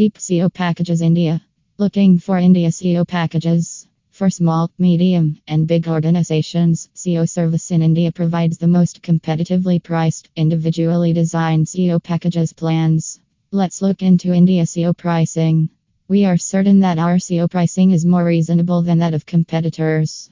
Cheap SEO packages India. Looking for India SEO packages? For small, medium, and big organizations, SEO Service in India provides the most competitively priced, individually designed SEO packages plans. Let's look into India SEO pricing. We are certain that our SEO pricing is more reasonable than that of competitors.